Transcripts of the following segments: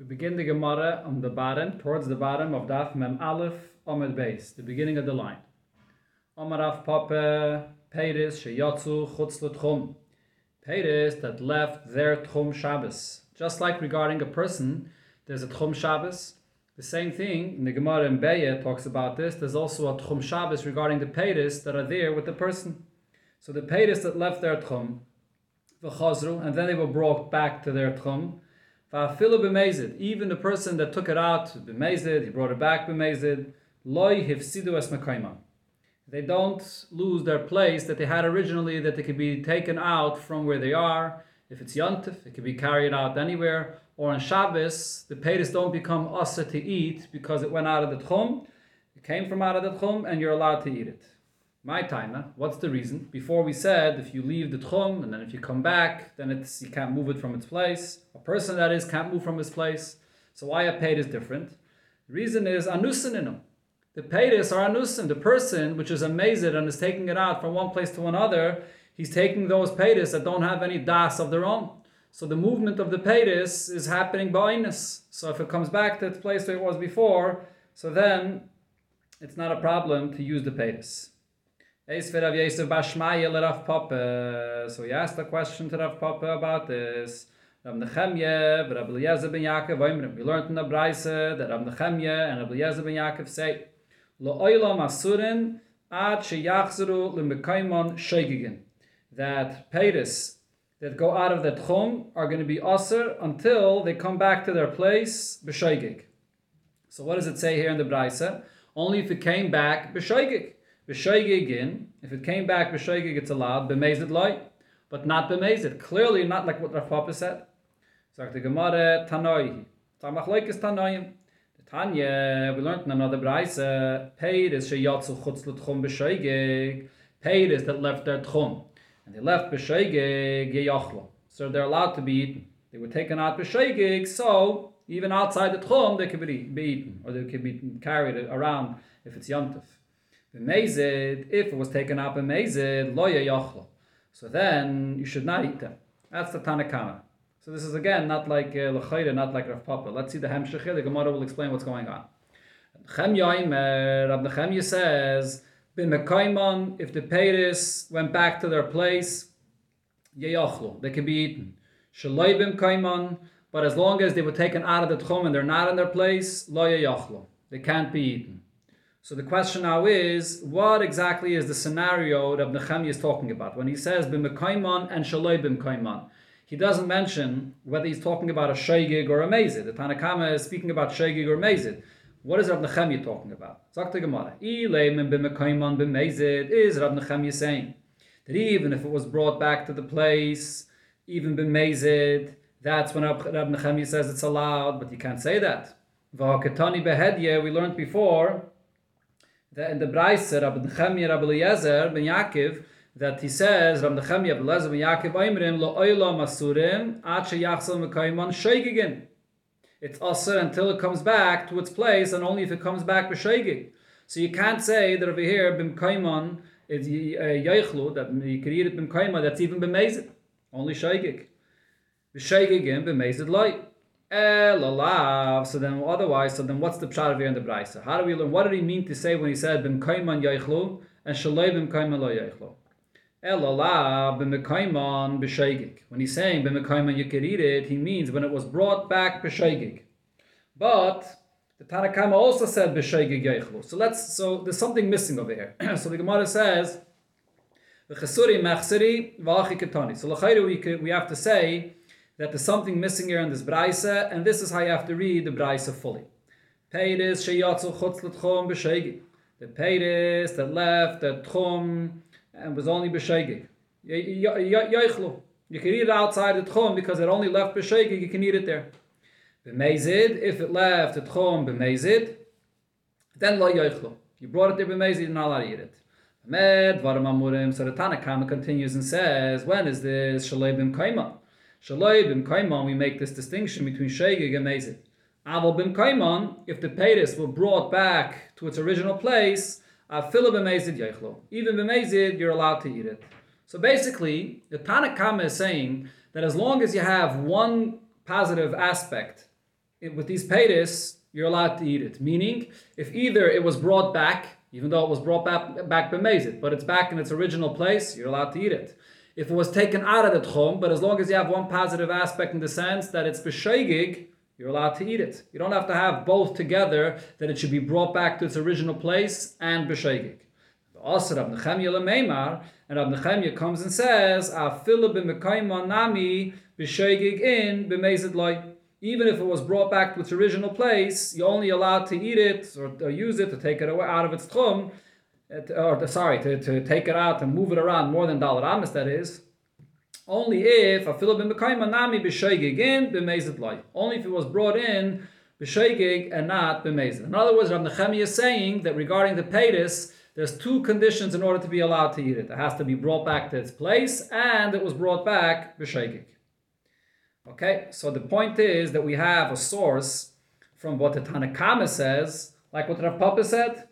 We begin the Gemara on the bottom, towards the bottom of Daf Mem Aleph Omid Beis, the beginning of the line. Omarav Pape Peiris Sheyatzu Chutz L'Tchum. Peiris that left their Tchum Shabbos. Just like regarding a person, there's a Tchum Shabbos. The same thing, in the Gemara in Beya talks about this, there's also a Tchum Shabbos regarding the Peiris that are there with the person. So the Peiris that left their Tchum, V'chazru, and then they were brought back to their Tchum, Uh, even the person that took it out, b'mezid, he brought it back b'mezid, loy. They don't lose their place that they had originally, that they could be taken out from where they are. If it's yontif, it can be carried out anywhere. Or on Shabbos, the paytas don't become asa to eat because it went out of the tchum. It came from out of the tchum, and you're allowed to eat it. My time, what's the reason? Before we said if you leave the tchum and then if you come back, then it's you can't move it from its place. A person that is can't move from his place. So why a paid is different? The reason is anusin The paytas are anusin. The person which is amazed and is taking it out from one place to another, he's taking those paytas that don't have any das of their own. So the movement of the paytas is happening by inus. So if it comes back to the place where it was before, so then it's not a problem to use the paytas. For Rav Yosef Bashmaya le Rav Papa. So he asked a question to Rav Papa about this. Rav Nechemye, Rav Eliezer ben Yaakov, we learned in the Braise that Rav Nechemye and Rav Eliezer ben Yaakov say, Lo oilam asurin ad sheyachzeru lemekaimon sheigigin. That paytas that go out of the tchum are going to be aser until they come back to their place b'sheigig. So what does it say here in the Braise? Only if it came back b'sheigig. B'shoigig if it came back b'shoigig, it's allowed. B'mezid loy, but not b'mezid. Clearly not like what Rav Papa said. Sagt the Gemara, Tanoi. Tamach is Tanoim. Tanya, we learned in another brayse, paid is sheyatzu chutz l'tchum b'shoigig. Paid is that left their tchum. And they left b'shoigig yeyachlo. So they're allowed to be eaten. They were taken out b'shoigig, so even outside the tchum, they could be, be eaten, or they could be carried around if it's yontif. B'mezid, if it was taken up in mezid, lo yachlo. So then you should not eat them. That's the Tanakama. So this is again not like uh, not like Rav Papa. Let's see the Hemshech The Gemara will explain what's going on. Chem Yoimer, Nechemya says, Bin if the Peiris went back to their place, Yeyachlo, they can be eaten. Shaloi Kaiman, but as long as they were taken out of the Tchum and they're not in their place, Lo Yeyachlo, they can't be eaten. So the question now is, what exactly is the scenario that Nechemia is talking about when he says b'mekaiman and shaloi b'mekaiman? He doesn't mention whether he's talking about a shaygig or a mezid. The Tanakama is speaking about shaygig or mezid. What is Rav Nechemia talking about? Zak the Gemara. Ileimin b'mekaiman b'mezid is Rav Nechemia saying that even if it was brought back to the place, even b'mezid, that's when Rav Nechemia says it's allowed, but you can't say that. V'haketani behedye, we learned before that in the Braise, Rabbi Nechemia, Rabbi Eliezer, Ben Yaakov, that he says, Rabbi Nechemia, Rabbi Eliezer, Ben Yaakov, Oimrim, Lo Oila Masurim, Ache Yachsel Mekayman, Sheigigin. It's also until it comes back to its place, and only if it comes back b'sheigig. So you can't say that over here, Bim Kaiman, is Yeichlu, uh, that you could eat it Bim Kaiman, that's even B'mezid. Only Sheigig. B'sheigigin, B'mezid light. Elalav. So then, otherwise, so then what's the pshat here in the brayso? How do we learn? What did he mean to say when he said bim kaiman yaichlu and shalei bim kaiman lo yaichlu? Elalav bim kaiman b'sheigig. When he's saying bim kaiman you could eat it, he means when it was brought back b'sheigig. But the Tanakama also said b'sheigig yaichlu. So let's. So there's something missing over here. so the Gemara says. V'chesuri mechseri v'achi ketani. So we we have to say that there's something missing here in this braise, and this is how you have to read the braise fully. Peiris sheyatzu chutz l'tchum b'sheigig. The peiris that left the tchum and was only b'sheigig. Yoichlu. You can eat it outside the tchum because it only left b'sheigig. You can eat it there. B'meizid, if it left the tchum b'meizid, then lo yoichlu. You brought it there b'meizid, you're not allowed to eat it. Med varam amurim. So the Tanakama continues and says, when is this shalei b'mkaima? Shaloi bim kaiman, we make this distinction between sheigig and mezid. Aval bim kaiman, if the peiris were brought back to its original place, uh, afilah b'mezid yeichlo. Even b'mezid, you're allowed to eat it. So basically, the Tanakama is saying that as long as you have one positive aspect it, with these paytis, you're allowed to eat it. Meaning, if either it was brought back, even though it was brought back back b'mezid, but it's back in its original place, you're allowed to eat it. If it was taken out of the tchum, but as long as you have one positive aspect in the sense that it's b'sheigig, you're allowed to eat it. You don't have to have both together, that it should be brought back to its original place and b'sheigig. Also, Rab Nechemia lemeimar, and Rab Nechemia comes and says, "Afilu b'mekayma nami b'sheigig in b'mezid loy." Even if it was brought back to its original place, you're only allowed to eat it or, or use it to take it away out of its tchum, Uh, or sorry, to, to take it out and move it around more than dollar amis, that is. Only if afilu b'mekayma nami b'sheigig in b'mezid loy. Only if it was brought in b'sheigig and not b'mezid. In other words, Rab Nechemia is saying that regarding the paytis, there's two conditions in order to be allowed to eat it. It has to be brought back to its place, and it was brought back b'shegig. Okay, so the point is that we have a source from what the Tanakama says, like what Rav Papa said,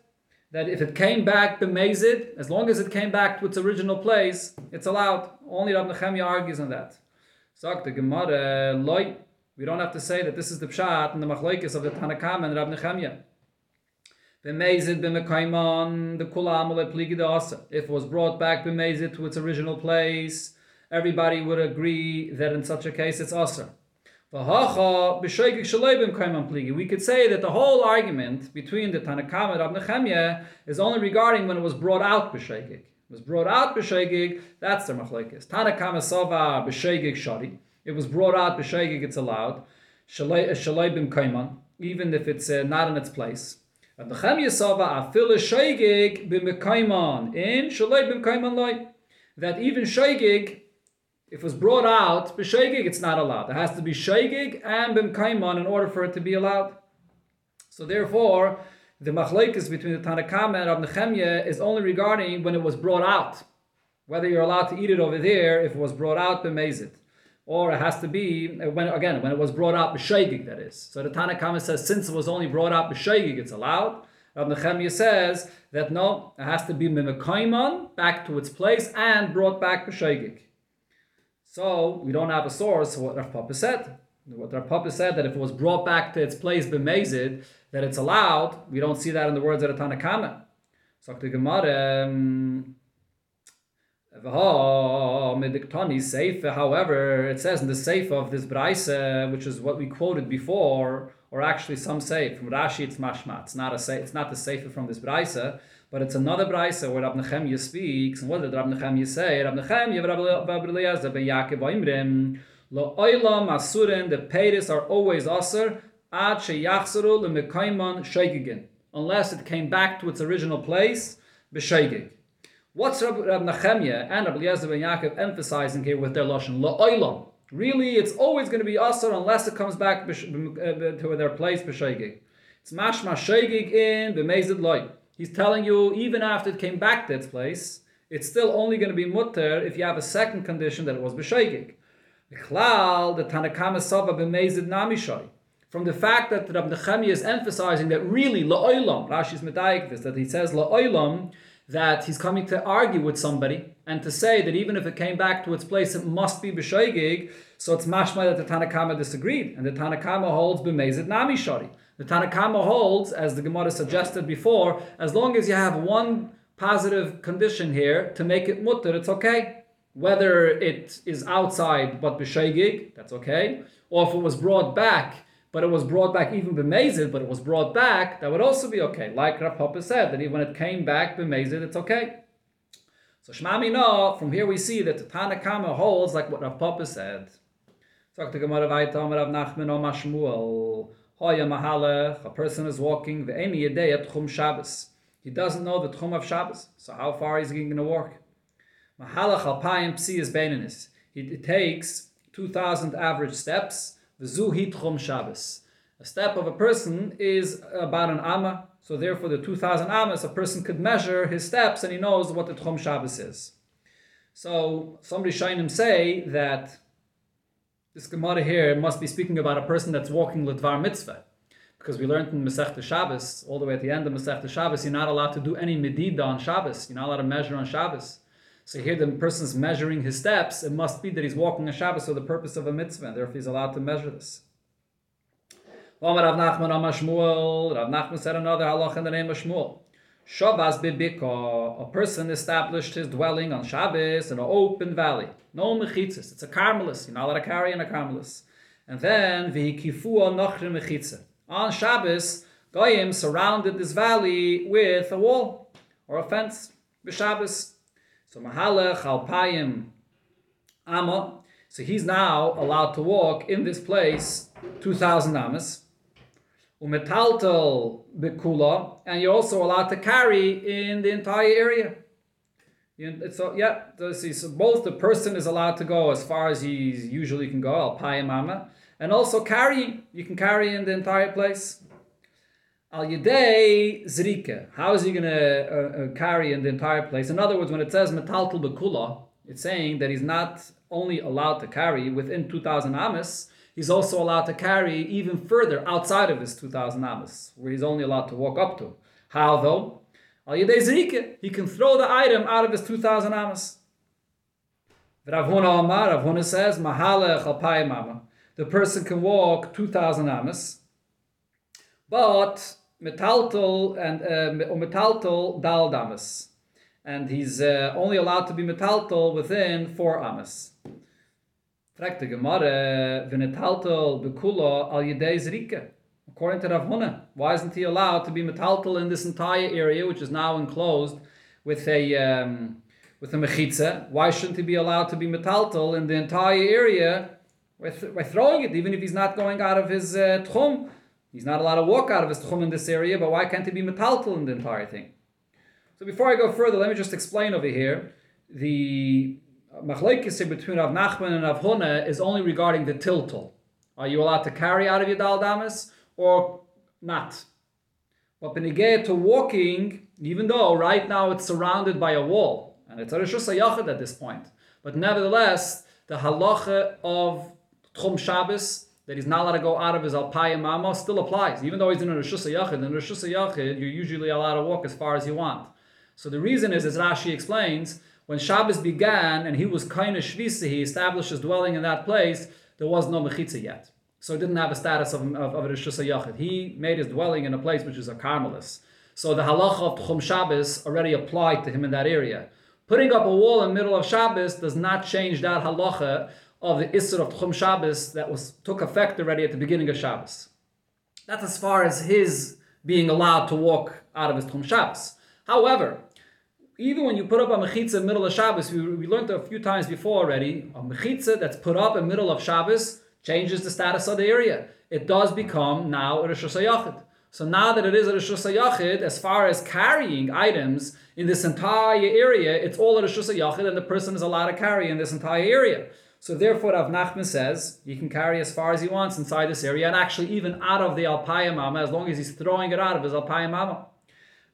that if it came back b'mezid, as long as it came back to its original place, it's allowed. Only Rav Nechemia argues on that. So the Gemara, loy, we don't have to say that this is the pshat and the machlokes of the Tanakama and Rav Nechemia. B'mezid b'mekayman the kulam asa. If it was brought back b'mezid to its original place, everybody would agree that in such a case it's asa. We could say that the whole argument between the Tanakama and Rab Nechemia is only regarding when it was brought out b'shegig. It was brought out b'shegig, that's the machlekes. Tanakama sava b'shegig shari. It was brought out b'shegig, it's allowed. Shalei bim kaiman, even if it's uh, not in its place. The Nechemia Sava afil shaygig b'mekaiman in shalei b'mekaiman loy. That even shaygig, if it was brought out b'shaygig, it's not allowed. It has to be shaygig and b'mekaiman in order for it to be allowed. So therefore, the machlekes between the Tanakama and Rav Nechemia is only regarding when it was brought out. Whether you're allowed to eat it over there if it was brought out b'mezit or it has to be uh, when again when it was brought out b'sheigig that is. So the Tanakama says since it was only brought out b'sheigig, it's allowed. Rav Nechemia says that no, it has to be mimekaiman back to its place and brought back b'sheigig. So we don't have a source for what Rav Papa said. What Rav Papa said that if it was brought back to its place b'mezid, that it's allowed. We don't see that in the words of the Tanakama. So the Gemara. Um, However, it says in the Seif of this Braise, which is what we quoted before, or actually some say from Rashi, it's mashma. It's not a it's not the Seif from this Braise, but it's another Braise where Rab Nechemia speaks. And what did Rab Nechemia say? Rab Nechemia, Rab Eliezer, Yaakov Oimrim, Lo Oilam Asurin, the payers are always Aser, Ad Sheyachsaru Lemekaiman Sheigigin, unless it came back to its original place, B'Sheigig. What's Rab, Rab Nechemia and Rab Eliezer ben Yaakov emphasizing here with their lashon la'olam? Really, it's always going to be asr unless it comes back uh, to their place b'sheigig. It's mashma sheigig in b'mezid loy. He's telling you even after it came back to its place, it's still only going to be mutter if you have a second condition that it was b'sheigig. Klal the Tanakama Sava b'mezid namishay. From the fact that Rab Nechemia is emphasizing that really la'olam, Rashi's medayik this, that he says la'olam, that he's coming to argue with somebody and to say that even if it came back to its place, it must be b'shoigig. So it's mashma that the Tanakama disagreed, and the Tanakama holds b'mezid nami shari. The Tanakama holds, as the Gemara suggested before, as long as you have one positive condition here to make it mutter, it's okay. Whether it is outside but b'shoigig, that's okay, or if it was brought back but it was brought back even b'mezid, but it was brought back, that would also be okay. Like Rav Papa said, that even when it came back b'mezid, it's okay. So Shmami no, from here we see that the Tanakama holds like what Rav Papa said. Sagt the Gemara weiter, Rav Nachman o Mashmuel, Hoya Mahalech, a person is walking, the Eni Yedei Tchum Shabbos. He doesn't know the Tchum of Shabbos, so how far is he going to walk? Mahalach Alpayim Psi is Beinanis. It takes 2,000 average steps, V'zu hitchom Shabbos. A step of a person is about an amma, so therefore the 2,000 amas, a person could measure his steps and he knows what the Tchom Shabbos is. So somebody Shainim say that this Gemara here must be speaking about a person that's walking Ledvar Mitzvah. Because we learned in Masech Shabbos, all the way at the end of Masech Shabbos, you're not allowed to do any medida on Shabbos. You're not allowed to measure on Shabbos. So here the person's measuring his steps. It must be that he's walking a Shabbos for the purpose of a mitzvah, therefore he's allowed to measure this. Rav Nachman said another halach in the name of Shmuel. Shavas bebika, a person established his dwelling on Shabbos in an open valley. No mechitzas. It's a carmelis. You're not allowed to carry in a carmelis. And then v'hikifua nochre mechitza. On Shabbos, Goyim surrounded this valley with a wall or a fence. B'Shabbos. So mahalach alpayim amma. So he's now allowed to walk in this place 2,000 amas umetaltel bekula, and you're also allowed to carry in the entire area. So yeah, so both the person is allowed to go as far as he usually can go, al payamama, and also carry. You can carry in the entire place. Al yedei zrika. How is he going to uh, uh, carry in the entire place? In other words, when it says metaltel bekula, it's saying that he's not only allowed to carry within 2,000 amas, he's also allowed to carry even further outside of his 2,000 amas, where he's only allowed to walk up to. How though? Al he can throw the item out of his 2,000 amas. Rav Huna Amar, Rav Huna says, Mahalech al mama. The person can walk 2,000 amas, but metaltal and uh, metaltal dal damas. And he's uh, only allowed to be metaltal within four amas. Fragt Gemara, wenn al yedei zrika. According to Rav Huna, why isn't he allowed to be metaltal in this entire area, which is now enclosed with a um, with a mechitza? Why shouldn't he be allowed to be metaltal in the entire area by, throwing it, even if he's not going out of his uh, tchum? He's not allowed to walk out of his tchum in this area, but why can't he be metaltal in the entire thing? So before I go further, let me just explain over here the machlekes between Rav Nachman and Rav Huna is only regarding the tiltal. Are you allowed to carry out of your dal damas or not? But benigeh to walking, even though right now it's surrounded by a wall, and it's a rishus yachid at this point, but nevertheless, the halacha of Tchum Shabbos, that he's not allowed to go out of his alpayim mama, still applies. Even though he's in a rishus yachid, in rishus yachid, you're usually allowed to walk as far as you want. So the reason is, as Rashi explains, when Shabbos began and he was kind of he established his dwelling in that place, there was no mechitza yet. So it didn't have a status of, of, of Rishus Yachid. He made his dwelling in a place which is a Carmelis. So the halacha of Tchum Shabbos already applied to him in that area. Putting up a wall in the middle of Shabbos does not change that halacha of the Isser of Tchum Shabbos that was took effect already at the beginning of Shabbos. That's as far as his being allowed to walk out of his Tchum Shabbos. However, even when you put up a mechitza in the middle of Shabbos, we, we learned a few times before already, a mechitza that's put up in the middle of Shabbos changes the status of the area. It does become now a Rosh Hashanah. So now that it is a Rosh Hashanah, as far as carrying items in this entire area, it's all a Rosh Hashanah, and the person is allowed to carry in this entire area. So therefore, Rav Nachman says he can carry as far as he wants inside this area, and actually even out of the Alpayamama, as long as he's throwing it out of his Alpayamama.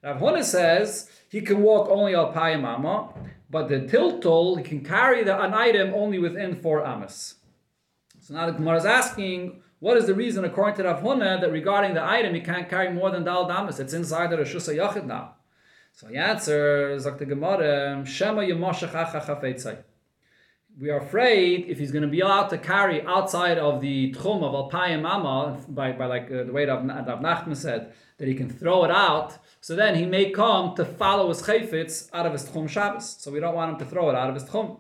Rav Huna says he can walk only al payamama, but the tiltul, he can carry the, an item only within four amas. So now the Gemara is asking, what is the reason, according to Rav Huna, that regarding the item he can't carry more than dal damas? It's inside the Rosh Yachid now. So he answers, the Gemara, Shema Yemashach we are afraid if he's going to be allowed to carry outside of the tchum of Alpayim Mama, by, by like uh, the way Rav, Rav Nachman said, that he can throw it out, so then he may come to follow his chayfetz out of his tchum Shabbos. So we don't want him to throw it out of his tchum.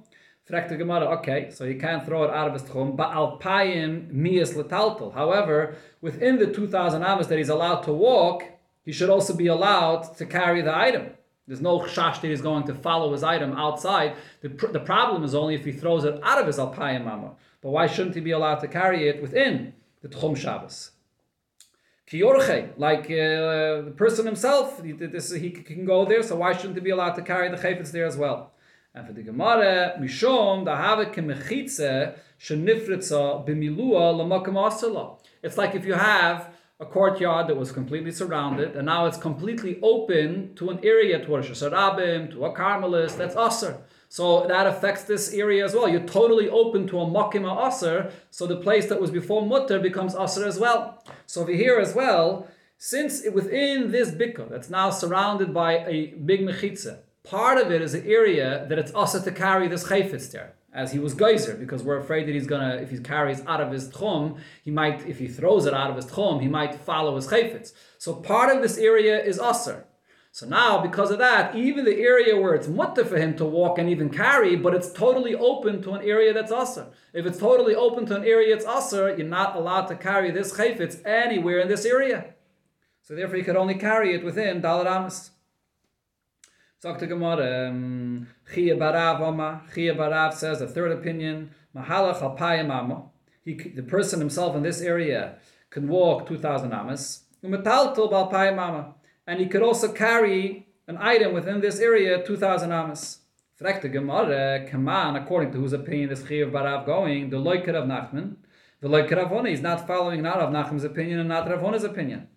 Frekt the Gemara, okay, so he can't throw it out of his tchum, but alpayim miyas letaltal. However, within the 2,000 amas that he's allowed to walk, he should also be allowed to carry the item. There's no chash that he's going to follow his item outside. The, pr- the problem is only if he throws it out of his alpayim mama. But why shouldn't he be allowed to carry it within the tchum Shabbos? Kiyorche, like uh, the person himself, he, this, he can go there, so why shouldn't he be allowed to carry the chayfetz there as well? And for the Gemara, Mishom, the Havik Mechitze, Shenifritza, Bimilua, Lamakam Asala. It's like if you have a courtyard that was completely surrounded, and now it's completely open to an area, to a Shasarabim, to a Carmelist, that's Asr. So that affects this area as well. You're totally open to a makima aser, so the place that was before mutter becomes aser as well. So over here as well, since within this bikkur that's now surrounded by a big mechitza, part of it is an area that it's aser to carry this chayfetz there. As he was geyser, because we're afraid that he's gonna, if he carries out of his tchum, he might, if he throws it out of his tchum, he might follow his chayfetz. So part of this area is aser. So now, because of that, even the area where it's mutter for him to walk and even carry, but it's totally open to an area that's aser. If it's totally open to an area it's aser, you're not allowed to carry this chayfetz anywhere in this area. So therefore, you could only carry it within Dalar Amos. Dr. Gemara, um, Chia Barav Oma, Chia Barav says, the third opinion, Mahalach Alpayim Amma. The person himself in this area can walk 2,000 amas. Umetaltel Balpayim Amma. And he could also carry an item within this area 2,000 amas. The Gemara, Kaman, according to whose opinion is Chia Barav going, the Loiker of Nachman, the Loiker of is not following not of Nachman's opinion and not Rav Honi's opinion.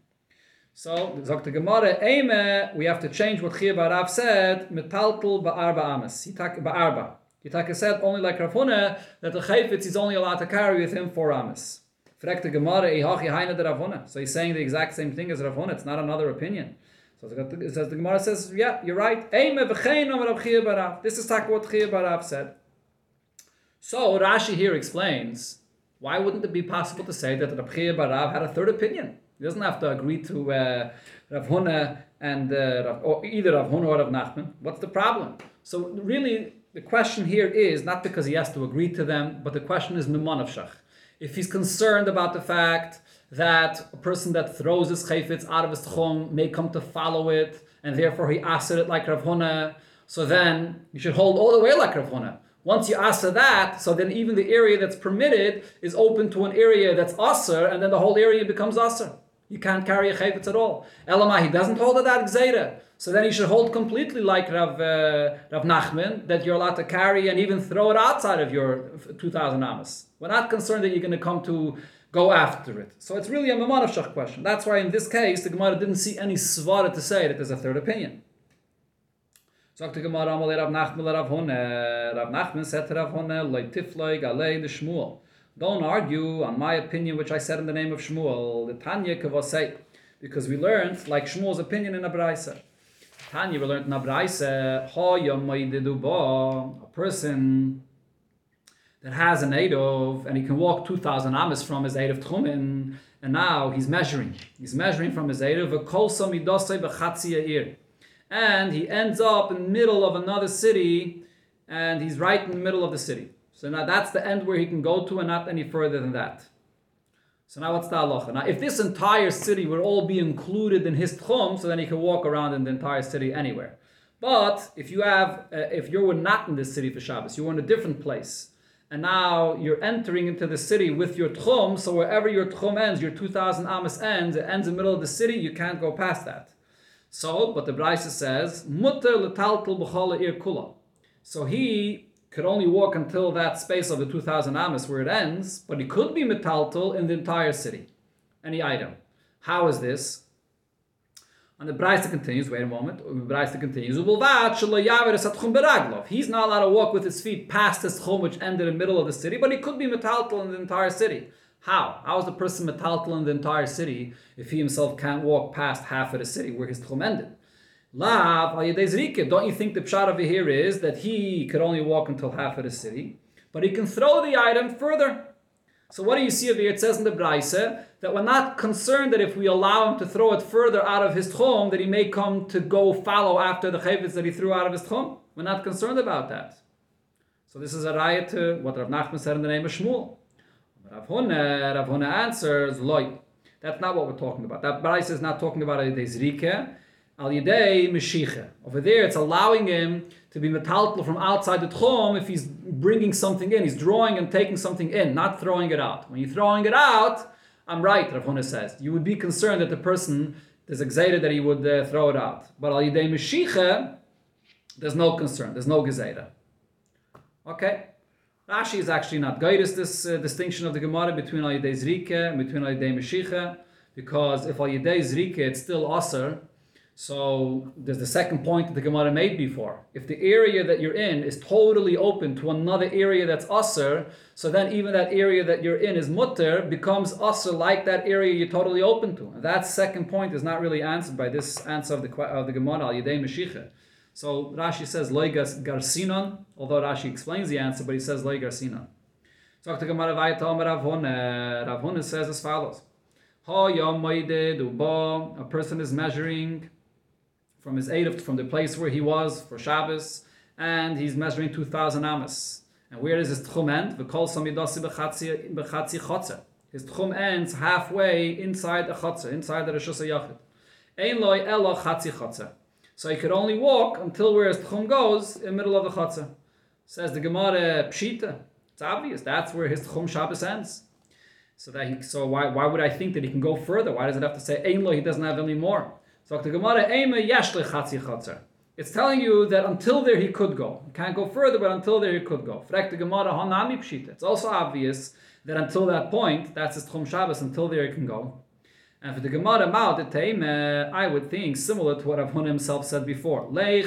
So, the Gemara, Eime, we have to change what Chia Barav said, metaltel ba'arba amas. Ba'arba. Yitaka said only like Rav Huna, that the Chayfetz is only allowed to carry with him four amas. Fragt Gemara, Eihachi haina de So he's saying the exact same thing as Rav it's not another opinion. So it says the Gemara says, yeah, you're right. Eime v'chein Rav Chia Barav. This is what Chia Barav said. So Rashi here explains, why wouldn't it be possible to say that Rav Barav had a third opinion? He doesn't have to agree to uh, Rav Huna and uh, or either Rav Huna or Rav Nachman. What's the problem? So really, the question here is not because he has to agree to them, but the question is mimanavshach. If he's concerned about the fact that a person that throws his chayfetz out of his tchum may come to follow it, and therefore he asked it like Rav Huna, so then you should hold all the way like Rav Huna. Once you asa that, so then even the area that's permitted is open to an area that's aser, and then the whole area becomes aser. You can't carry a chayvetz at all. Elamai, he doesn't hold it that gzeira. So then he should hold completely like Rav, uh, Rav Nachman, that you're allowed to carry and even throw it outside of your 2,000 amas. We're not concerned that you're going to come to go after it. So it's really a Mamanavshach question. That's why in this case, the Gemara didn't see any svara to say that there's a third opinion. Sagt die Gemara Rav Nachman Rav Hone. Rav Nachman said to Rav Hone, Leitifloi galei de Shmuel. Don't argue on my opinion, which I said in the name of Shmuel, the Tanya Kavasei, because we learned, like Shmuel's opinion in Abraisa. Tanya, we learned in Abraisa, a person that has an Eiruv, and he can walk 2,000 amas from his Eiruv Tchumen, and now he's measuring. He's measuring from his Eiruv, and he ends up in the middle of another city, and he's right in the middle of the city. So now that's the end where he can go to and not any further than that. So now what's the halacha? Now if this entire city would all be included in his tchum, so then he can walk around in the entire city anywhere. But if you have, uh, if you were not in this city for Shabbos, you were in a different place, and now you're entering into the city with your tchum, so wherever your tchum ends, your 2,000 amas ends, it ends in the middle of the city, you can't go past that. So, but the Brisa says, mutter letaltel b'chala ir kula. So he could only walk until that space of the 2000 amas where it ends, but he could be metaltal in the entire city. Any item. How is this? And the Braisa continues, wait a moment, the Braisa continues, He's not allowed to walk with his feet past his home which ended in the middle of the city, but he could be metaltal in the entire city. How? How is the person metaltal in the entire city if he himself can't walk past half of the city where his tchum ended? Lav Don't you think the pshat over here is that he could only walk until half of the city, but he can throw the item further? So what do you see over here? It says in the Braise that we're not concerned that if we allow him to throw it further out of his tchum, that he may come to go follow after the chayvitz that he threw out of his tchum. We're not concerned about that. So this is a raya to what Rav Nachman said in the name of Shmuel. Rav Huna, Rav Huna answers, loy. That's not what we're talking about. That Braise is not talking about a dezrike al yidei. Over there, it's allowing him to be metaltal from outside the tchum if he's bringing something in. He's drawing and taking something in, not throwing it out. When you're throwing it out, I'm right, Rav Huna says. You would be concerned that the person, is excited that he would uh, throw it out. But al yidei meshicha, there's no concern. There's no gezeda. Okay. Rashi is actually not guided this uh, distinction of the Gemara between al yidei zrike and between al yidei meshicha, because if al yidei zrike, it's still aser, so there's the second point that the Gemara made before. If the area that you're in is totally open to another area that's usr, so then even that area that you're in is mutter becomes usr like that area you're totally open to. And that second point is not really answered by this answer of the of the Gemara al Yidei Mashiach. So Rashi says loigas garsinon, although Rashi explains the answer, but he says loy garsinon. Talk to Gemara Vayta Omer Rav Huna. Says as follows. Ha yom duba. A person is measuring from his eight from the place where he was for Shabbos, and he's measuring 2,000 amas. And where does his tchum end? V'kol samidasi b'chatzi chotzer. His tchum ends halfway inside the chotzer, inside the Rosh Yachid. Ein loy elo chotzer. So he could only walk until where his tchum goes, in the middle of the chotzer. Says the Gemara Pshita. It's obvious. That's where his Tchum Shabbos ends. So that he, so why, why would I think that he can go further? Why does it have to say Ein lo? He doesn't have any more. So the Gemara Eima Yashle Chatzi Chatzer. It's telling you that until there he could go. He can't go further, but until there he could go. Frek the Gemara Hanami Pshita. It's also obvious that until that point, that's his Tchum Shabbos. Until there he can go. And for the Gemara Ma'od Teime, I would think similar to what Rav himself said before. I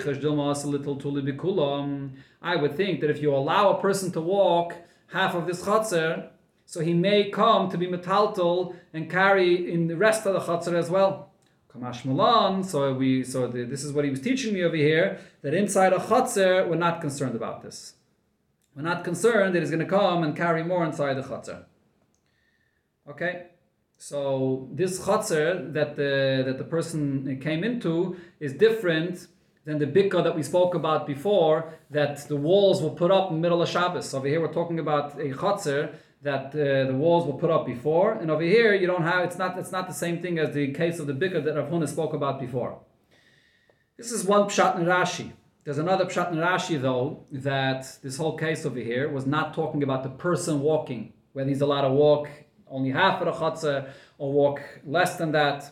would think that if you allow a person to walk half of this chatzar, so he may come to be metaltal and carry in the rest of the chatzar as well. Kamash Malan, so we so the, this is what he was teaching me over here, that inside a chatzar, we're not concerned about this. We're not concerned that he's going to come and carry more inside the chatzar. Okay? So this chutzner that the that the person came into is different than the bikka that we spoke about before. That the walls were put up in the middle of Shabbos. Over here we're talking about a chutzner that uh, the walls were put up before, and over here you don't have. It's not. It's not the same thing as the case of the bikka that Rav Huna spoke about before. This is one pshat in Rashi. There's another pshat in Rashi though that this whole case over here was not talking about the person walking, whether he's allowed to walk only half of the chatzah or walk less than that.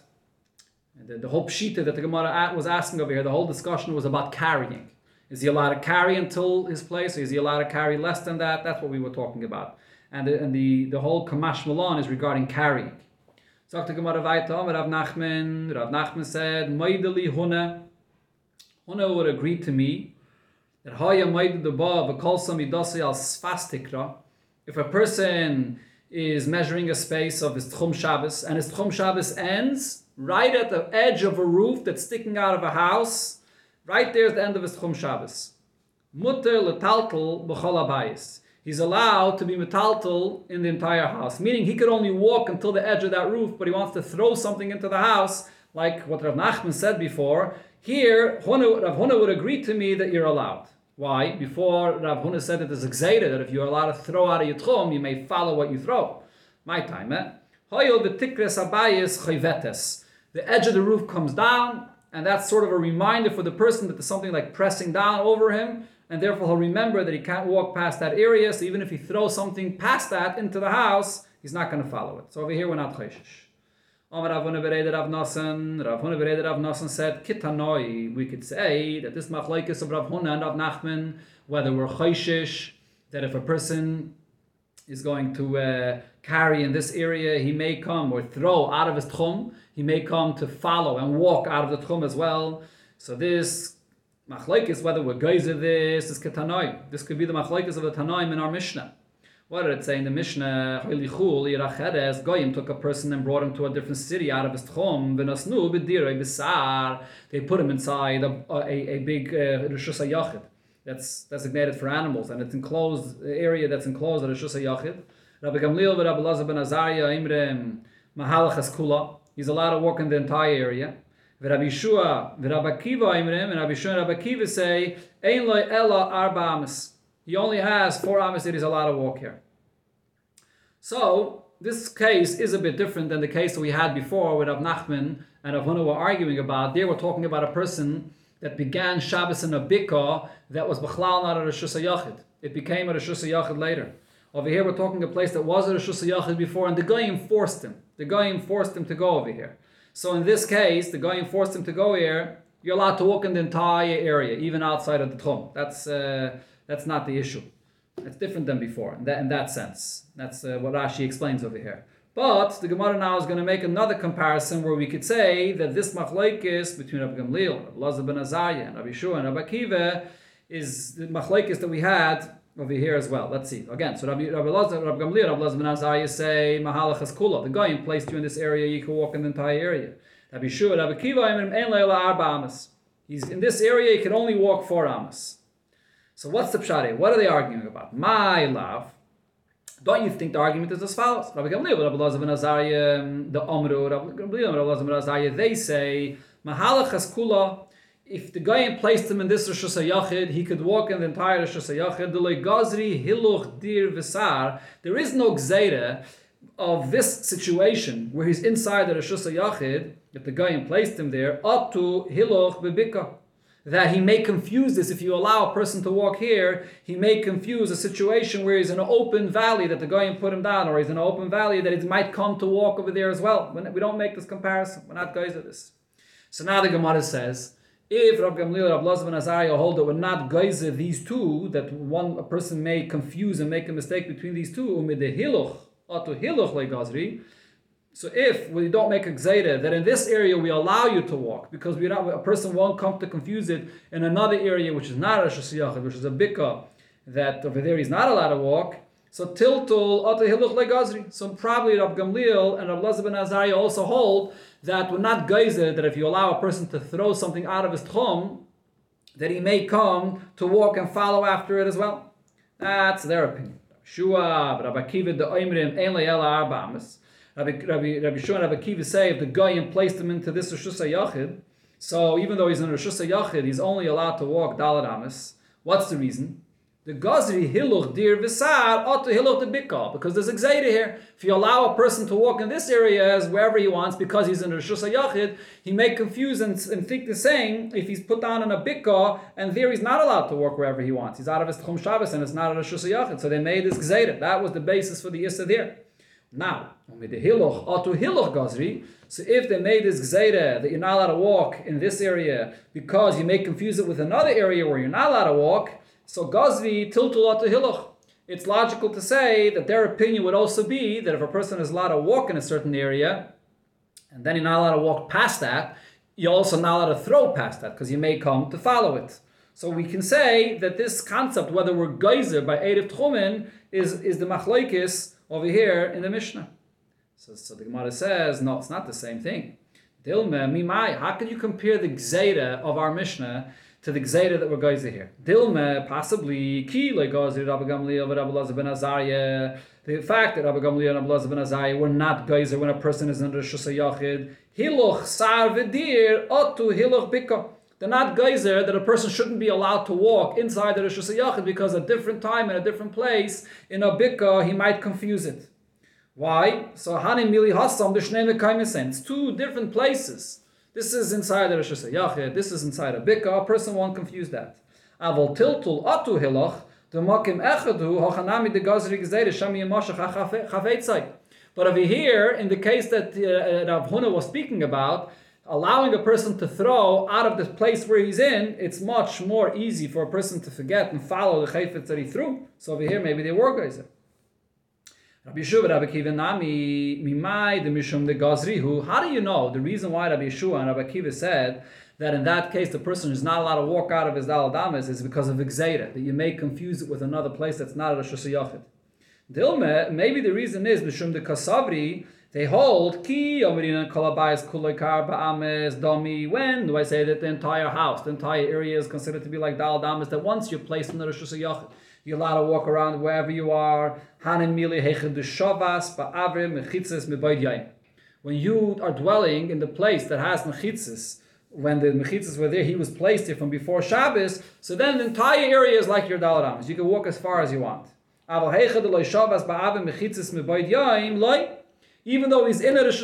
The, the whole pshita that the Gemara was asking over here, the whole discussion was about carrying. Is he allowed to carry until his place, or is he allowed to carry less than that? That's what we were talking about. And the, and the, the whole Kamash Malon is regarding carrying. Sagt the Gemara weiter, Rav Nachman, Rav Nachman said, Maidali Huna, Huna would agree to me that Haya Maidali Daba, V'kol Samidasi al Sfastikra, if a person is measuring a space of his Tchum Shabbos, and his Tchum Shabbos ends right at the edge of a roof that's sticking out of a house. Right there's the end of his Tchum Shabbos. Mutter letaltel b'chol abayis. He's allowed to be metaltel in the entire house, meaning he could only walk until the edge of that roof, but he wants to throw something into the house, like what Rav Nachman said before. Here, Rav Huna would agree to me that you're allowed. Why? Before Rav Huna said that it's excited that if you're allowed to throw out of your tchum, you may follow what you throw. My time, eh? The edge of the roof comes down, and that's sort of a reminder for the person that there's something like pressing down over him, and therefore he'll remember that he can't walk past that area. So even if he throws something past that into the house, he's not going to follow it. So over here we're not chayshish. Rav Huna Bereder Rav Rav Huna Rav Nosson said, Kitanoi, we could say that this machlaikis of Rav Huna and Rav Nachman, whether we're chayshish, that if a person is going to uh, carry in this area, he may come or throw out of his tchum, he may come to follow and walk out of the tchum as well. So this machlaikis, whether we're geyser this, is Kitanoi. This could be the machlaikis of the Tanoim in our Mishnah. What did it say in the Mishnah? Goyim took a person and brought him to a different city out of his tchum. They put him inside a, a, a big uh, Rishus uh, that's designated for animals, and it's enclosed area that's enclosed at Rishus Yachid. Rabbi Gamliel Rabbi Lazar ben Azariah Imre Mahalachas Kula. He's allowed to walk in the entire area. Rabbi Shua, Rabbi Kiva Imre, and Rabbi Shua and Rabbi Kiva say, Ein loy ella arba amas. He only has four amas that he's allowed to walk here. So, this case is a bit different than the case that we had before with Rav Nachman and Rav Huna were arguing about. They we're talking about a person that began Shabbos in a bika that was Bechlal not a Rosh Yachid. It became a Rosh Yachid later. Over here we're talking a place that was a Rosh Yachid before and the Goyim forced him. The Goyim forced him to go over here. So in this case, the guy forced him to go here. You're allowed to walk in the entire area, even outside of the Tchum. That's uh, that's not the issue. It's different than before in that, in that sense. That's uh, what Rashi explains over here. But the Gemara now is going to make another comparison where we could say that this machlaikis between Rabbi Gamliel, Rabbi Lazar ben Azariah, and Rabbi Shua and Rabbi Akiva is the machlaikis that we had over here as well. Let's see. Again, so Rabbi, Rabbi, Lazar, Rabbi Gamliel, Rabbi Lazar ben Azariah say, Mahalachas Kula. The guy placed you in this area, you can walk in the entire area. Rabbi Shua, Rabbi Akiva, Ein Leila Arba Amas. He's in this area, he can only walk four amas. So what's the pshari? What are they arguing about? My love. Don't you think the argument is as follows? Rabbi Gamliel, Rabbi Lazar ben Azariah, the Omru, Rabbi Gamliel, Rabbi Lazar ben Azariah, they say, Mahalach kula, if the guy placed him in this Rosh Hashanah he could walk in the entire Rosh Hashanah. The Gazri Hiluch Dir Visar. There is no gzeira of this situation where he's inside the Rosh Hashanah that the guy placed him there, up to Hiluch Bebika. That he may confuse this. If you allow a person to walk here, he may confuse a situation where he's in an open valley that the guy put him down, or he's in an open valley that he might come to walk over there as well. We don't make this comparison. We're not guys at this. So now the Gemara says, if Rab Gamliel, Rab Lazar ben Azariah hold that we're not geyser these two, that one person may confuse and make a mistake between these two, umid hiluch, atu hiluch le gazri. So if we don't make a gzeira, that in this area we allow you to walk, because we not, a person won't come to confuse it in another area which is not a shasiyachid, which is a bika, that over there he's not allowed to walk. So tiltul atu hiluch le gazri. So probably Rab Gamliel and Rab Lazar ben Azariah also hold that we're not geyser, that if you allow a person to throw something out of his tchum, that he may come to walk and follow after it as well. That's their opinion. Shua, Rabbi Kiva, the Oimrim, Ein Le'ela Arba Amas. Rabbi, Shua and Rabbi Kiva say if the Goyim placed him into this Rosh Yachid, so even though he's in Rosh Yachid, he's only allowed to walk Dalad Amas. What's the reason? The Gazri Hiluch Dir Visar Oto Hiluch the Bikal, because there's a Gzeida here. If you allow a person to walk in this area as wherever he wants because he's in Rosh Yachid, he may confuse and, and think the same if he's put down in a Bikka and there he's not allowed to walk wherever he wants. He's out of his Tchum Shabbos and it's not a Rosh Yachid. So they made this Gzeida. That was the basis for the Issa there. Now, with the Hiluch Oto Hiluch Gazri, so if they made this Gzeida that you're not allowed to walk in this area because you may confuse it with another area where you're not allowed to walk, so Gazvi tiltulat hiluch. It's logical to say that their opinion would also be that if a person is allowed to walk in a certain area, and then you're not allowed to walk past that, you're also not allowed to throw past that because you may come to follow it. So we can say that this concept, whether we're geyser by Erev Tchumen, is, is the machlaikis over here in the Mishnah. So, so the Gemara says, no, it's not the same thing. Dilma, mimai, how can you compare the gzeira of our Mishnah to the Gzeira that we're going to here. Dilma, possibly, ki like oh, Rabbi Gamliel, Rabbi Lazar ben Azariah, the fact that Rabbi Gamliel and Rabbi Lazar ben Azariah were not geyser when a person is under Shus Yachid, hiloch sar v'dir, otu hiloch bika. They're not geyser that a person shouldn't be allowed to walk inside the Rosh Yachid because at a different time in a different place, in a bika, he might confuse it. Why? So Hanim Mili Hassam, the Shnei It's two different places. This is inside a Rosh Hashanah. This is inside a Bika. A person won't confuse that. Tiltul atu hilach. Echadu hochanami de gazri shami yamashach. But over here, in the case that uh, Rav Huna was speaking about, allowing a person to throw out of the place where he's in, it's much more easy for a person to forget and follow the chayfetz that he threw. So over here, maybe they were geyser. Rabbi Yeshua, Rabbi Kiva Nami, Mimai, the Mishum, the Gazrihu. How do you know the reason why Rabbi Yeshua and Rabbi Kiva said that in that case the person is not allowed to walk out of his Daladamas is because of Gzeira, that you may confuse it with another place that's not a Rosh Dilme, maybe the reason is Mishum the Kasavri, they hold ki omrinan kolabayas kuloikar ba'ames domi. When do I say that the entire house, the entire area is considered to be like dal damas? That once you're placed in the rosh you're allowed to walk around wherever you are. When you are dwelling in the place that has mechitzas, when the mechitzas were there, he was placed there from before Shabbos. So then the entire area is like your dalaramas. You can walk as far as you want. Even though he's in a Rosh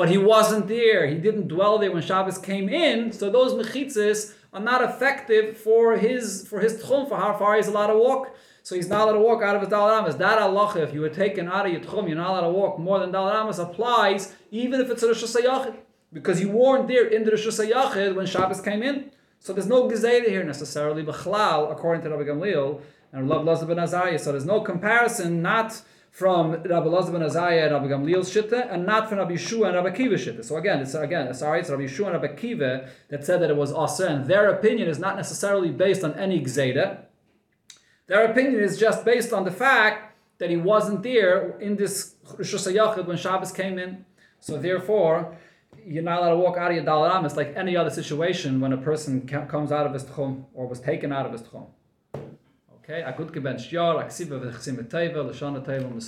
but he wasn't there. He didn't dwell there when Shabbos came in. So those mechitzas are not effective for his for his tchum, for how far he's allowed to walk. So he's not allowed to walk out of his dalaramas. That Allah, if you were taken out of your tchum, you're not allowed to walk more than dalaramas applies, even if it's a Hashanah because you weren't there in the Hashanah when Shabbos came in. So there's no gezeda here necessarily, b'chlal, according to Rabbi Gamliel and Rabbi Lazar ben Azariah. So there's no comparison, not from Rabbi Elazar ben Azariah, Rabbi Gamliel's Shitta, and not from Rabbi Yeshua and Rabbi Kiva's Shitta. So again, it's again, sorry, it's Rabbi Yeshua and Rabbi Kiva that said that it was Asa, and their opinion is not necessarily based on any Gzeda. Their opinion is just based on the fact that he wasn't there in this Rosh when Shabbos came in. So therefore, you're not allowed to walk out of your Dalai It's like any other situation when a person comes out of his tchum or was taken out of his tchum. okay a gut gebenst jar a xiba vechsim mit tayvel shon tayvel mit